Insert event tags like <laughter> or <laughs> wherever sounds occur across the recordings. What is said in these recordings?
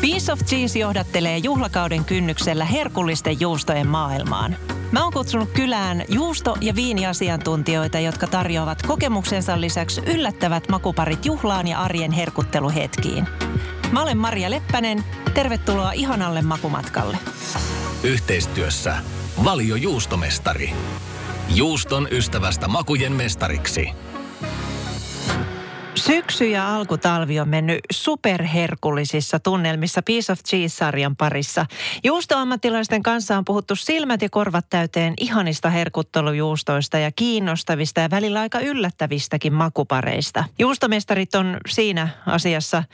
Piece of Cheese johdattelee juhlakauden kynnyksellä herkullisten juustojen maailmaan. Mä oon kutsunut kylään juusto- ja viiniasiantuntijoita, jotka tarjoavat kokemuksensa lisäksi yllättävät makuparit juhlaan ja arjen herkutteluhetkiin. Mä olen Maria Leppänen. Tervetuloa ihanalle makumatkalle. Yhteistyössä Valio Juustomestari. Juuston ystävästä makujen mestariksi. Syksy ja alkutalvi on mennyt superherkullisissa tunnelmissa Piece of Cheese-sarjan parissa. Juustoammattilaisten kanssa on puhuttu silmät ja korvat täyteen ihanista herkuttelujuustoista ja kiinnostavista ja välillä aika yllättävistäkin makupareista. Juustomestarit on siinä asiassa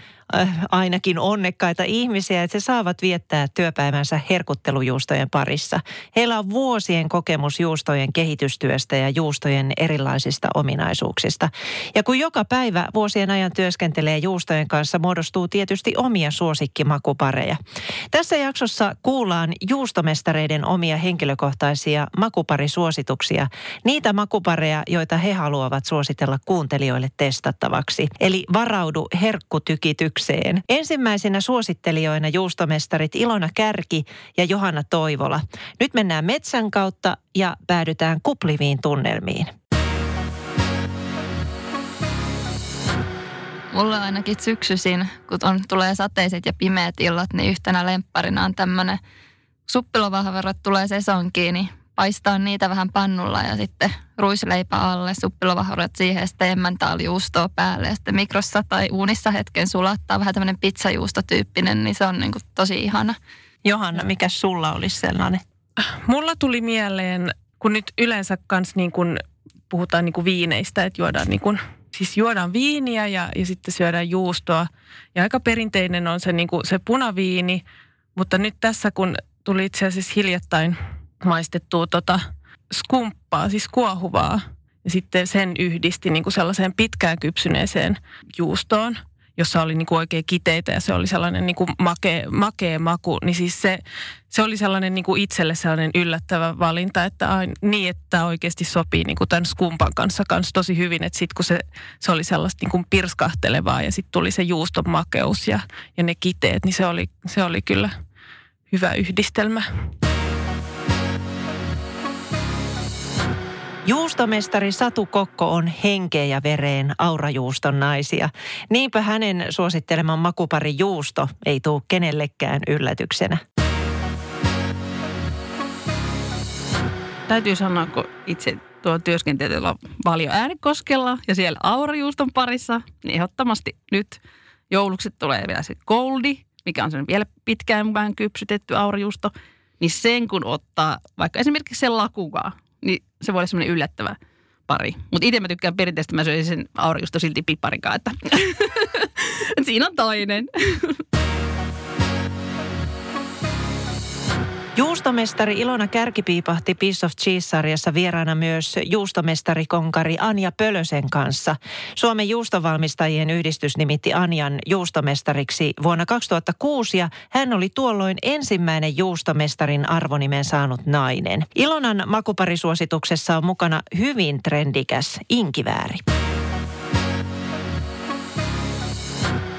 ainakin onnekkaita ihmisiä, että he saavat viettää työpäivänsä herkuttelujuustojen parissa. Heillä on vuosien kokemus juustojen kehitystyöstä ja juustojen erilaisista ominaisuuksista. Ja kun joka päivä vuosien ajan työskentelee juustojen kanssa, muodostuu tietysti omia suosikkimakupareja. Tässä jaksossa kuullaan juustomestareiden omia henkilökohtaisia makuparisuosituksia. Niitä makupareja, joita he haluavat suositella kuuntelijoille testattavaksi. Eli varaudu herkkutykitykseen. Ensimmäisenä suosittelijoina juustomestarit Ilona Kärki ja Johanna Toivola. Nyt mennään metsän kautta ja päädytään kupliviin tunnelmiin. Mulla ainakin syksyisin, kun on, tulee sateiset ja pimeät illat, niin yhtenä lempparina on tämmöinen suppilovahverot tulee sesonkiin, niin paistaa niitä vähän pannulla ja sitten ruisleipä alle, suppilovahverot siihen ja sitten emmentaalijuustoa päälle ja sitten mikrossa tai uunissa hetken sulattaa vähän tämmöinen pizzajuustotyyppinen, niin se on niin kuin tosi ihana. Johanna, mikä sulla olisi sellainen? Mulla tuli mieleen, kun nyt yleensä kans niin kun puhutaan niin kuin viineistä, että juodaan niin kuin siis juodaan viiniä ja, ja sitten syödään juustoa. Ja aika perinteinen on se, niin kuin se punaviini, mutta nyt tässä kun tuli itse asiassa hiljattain maistettua tota skumppaa, siis kuohuvaa, ja sitten sen yhdisti niin kuin sellaiseen pitkään kypsyneeseen juustoon – jossa oli niin kuin oikein kiteitä ja se oli sellainen niin kuin makea, makea maku, niin siis se, se oli sellainen niin kuin itselle sellainen yllättävä valinta, että ai, niin, että oikeasti sopii niin kuin tämän skumpan kanssa, kanssa tosi hyvin, että sitten kun se, se oli sellaista niin kuin pirskahtelevaa ja sitten tuli se juuston makeus ja, ja ne kiteet, niin se oli, se oli kyllä hyvä yhdistelmä. Juustomestari Satu Kokko on henkeä ja vereen aurajuuston naisia. Niinpä hänen suositteleman makupari juusto ei tule kenellekään yllätyksenä. Täytyy sanoa, kun itse tuo työskentelyllä paljon äänikoskella ja siellä aurajuuston parissa, niin ehdottomasti nyt joulukset tulee vielä se goldi, mikä on sen vielä pitkään vähän kypsytetty aurajuusto. Niin sen kun ottaa vaikka esimerkiksi sen lakukaa, niin se voi olla semmoinen yllättävä pari. Mutta itse mä tykkään perinteisesti, mä söisin aurajuusto silti pipparikaan, että <laughs> siinä on toinen. <laughs> Juustomestari Ilona Kärki piipahti Piece of Cheese-sarjassa vieraana myös juustomestari konkari Anja Pölösen kanssa. Suomen juustovalmistajien yhdistys nimitti Anjan juustomestariksi vuonna 2006 ja hän oli tuolloin ensimmäinen juustomestarin arvonimen saanut nainen. Ilonan makuparisuosituksessa on mukana hyvin trendikäs inkivääri.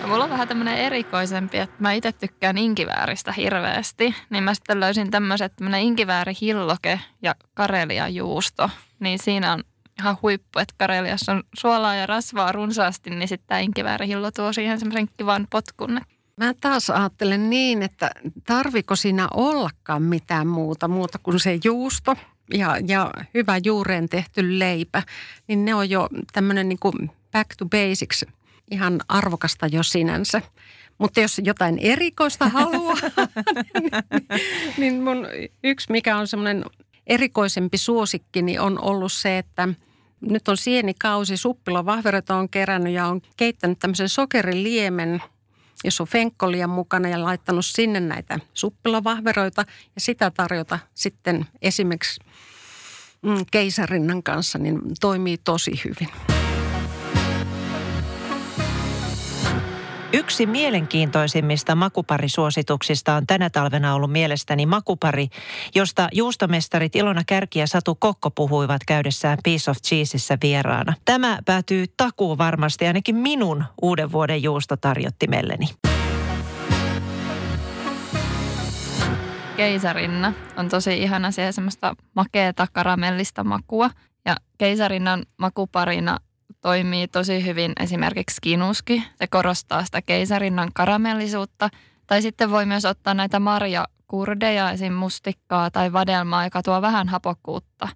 Mulla on vähän tämmöinen erikoisempi, että mä itse tykkään inkivääristä hirveästi. Niin mä sitten löysin tämmöiset tämmöinen inkiväärihilloke ja karelia juusto. Niin siinä on ihan huippu, että kareliassa on suolaa ja rasvaa runsaasti, niin sitten tämä inkiväärihillo tuo siihen semmoisen kivan potkun. Mä taas ajattelen niin, että tarviko siinä ollakaan mitään muuta, muuta kuin se juusto ja, ja hyvä juureen tehty leipä. Niin ne on jo tämmöinen niin kuin back to basics – ihan arvokasta jo sinänsä. Mutta jos jotain erikoista haluaa, <laughs> niin, niin mun yksi, mikä on semmoinen erikoisempi suosikki, niin on ollut se, että nyt on sienikausi, suppilo vahvereta on kerännyt ja on keittänyt tämmöisen sokeriliemen, jos on fenkkolia mukana ja laittanut sinne näitä suppilovahveroita ja sitä tarjota sitten esimerkiksi mm, keisarinnan kanssa, niin toimii tosi hyvin. Yksi mielenkiintoisimmista makuparisuosituksista on tänä talvena ollut mielestäni makupari, josta juustomestarit Ilona Kärki ja Satu Kokko puhuivat käydessään Piece of Cheeseissä vieraana. Tämä päätyy takuu varmasti ainakin minun uuden vuoden juustotarjottimelleni. keisarinna. On tosi ihana siellä semmoista makeeta karamellista makua. Ja keisarinnan makuparina toimii tosi hyvin esimerkiksi kinuski. Se korostaa sitä keisarinnan karamellisuutta. Tai sitten voi myös ottaa näitä marjakurdeja, esim. mustikkaa tai vadelmaa, joka tuo vähän hapokkuutta.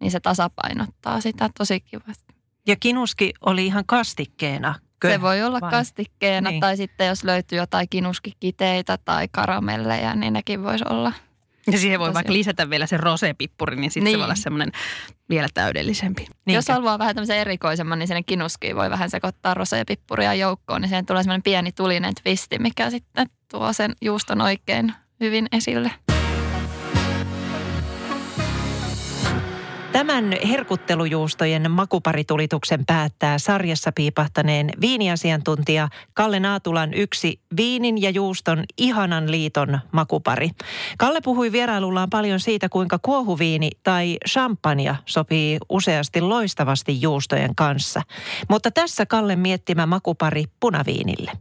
Niin se tasapainottaa sitä tosi kivasti. Ja kinuski oli ihan kastikkeena. Kö? Se voi olla Vai? kastikkeena Niin. tai sitten jos löytyy jotain kinuskikiteitä tai karamelleja, niin nekin voisi olla. Ja siihen voi Tosi. vaikka lisätä vielä se rosepippuri, niin sitten Niin. se voi olla semmoinen vielä täydellisempi. Niinkö? Jos haluaa vähän tämmöisen erikoisemman, niin sinne kinuskiin voi vähän sekoittaa rosepippuria joukkoon, niin siihen tulee semmoinen pieni tulinen twisti, mikä sitten tuo sen juuston oikein hyvin esille. Tämän herkuttelujuustojen makuparitulituksen päättää sarjassa piipahtaneen viiniasiantuntija Kalle Naatulan yksi viinin ja juuston ihanan liiton makupari. Kalle puhui vierailullaan paljon siitä, kuinka kuohuviini tai champagne sopii useasti loistavasti juustojen kanssa. Mutta tässä Kalle miettimä makupari punaviinille.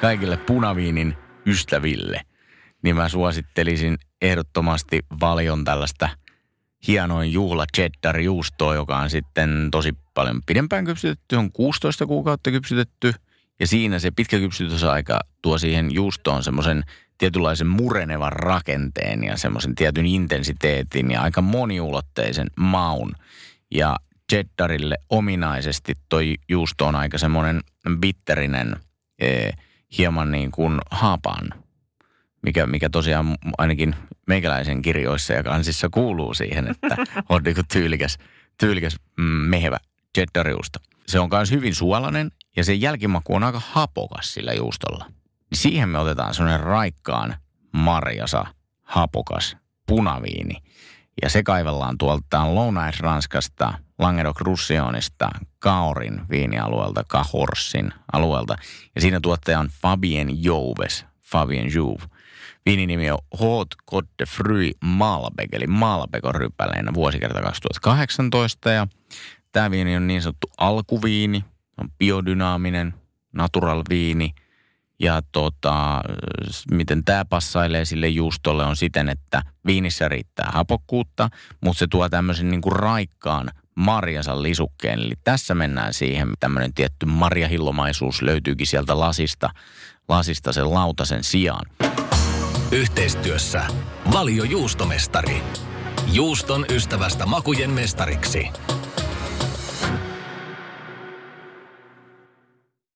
kaikille punaviinin ystäville, niin mä suosittelisin ehdottomasti valion tällaista hienoin juhla cheddar juustoa, joka on sitten tosi paljon pidempään kypsytetty, on 16 kuukautta kypsytetty. Ja siinä se pitkä kypsytysaika tuo siihen juustoon semmoisen tietynlaisen murenevan rakenteen ja semmoisen tietyn intensiteetin ja aika moniulotteisen maun. Ja cheddarille ominaisesti toi juusto on aika semmoinen bitterinen, eh, hieman niin kuin hapan, mikä, mikä tosiaan ainakin meikäläisen kirjoissa ja kansissa kuuluu siihen, että <laughs> on niin kuin tyylikäs, tyylikäs mm, mehevä cheddarjuusto. Se on myös hyvin suolainen ja sen jälkimaku on aika hapokas sillä juustolla. Siihen me otetaan semmoinen raikkaan marjasa, hapokas punaviini. Ja se kaivellaan tuolta Lounais-Ranskasta, Languedoc-Roussillonista, Kaorin viinialueelta, Cahorsin alueelta. Ja siinä tuottaja on Fabien Jouves, Fabien Jouve. Viininimi on Haute Côte de Fruit Malbec, eli Malbec on ryppäleenä vuosikerta 2018. Ja tämä viini on niin sanottu alkuviini, on biodynaaminen, natural viini. Ja tota, miten tämä passailee sille juustolle on siten, että viinissä riittää hapokkuutta, mutta se tuo tämmöisen niinku raikkaan marjasan lisukkeen. Eli tässä mennään siihen, tämmöinen tietty marjahillomaisuus löytyykin sieltä lasista, lasista sen lautasen sijaan. Yhteistyössä Valio Juustomestari. Juuston ystävästä makujen mestariksi.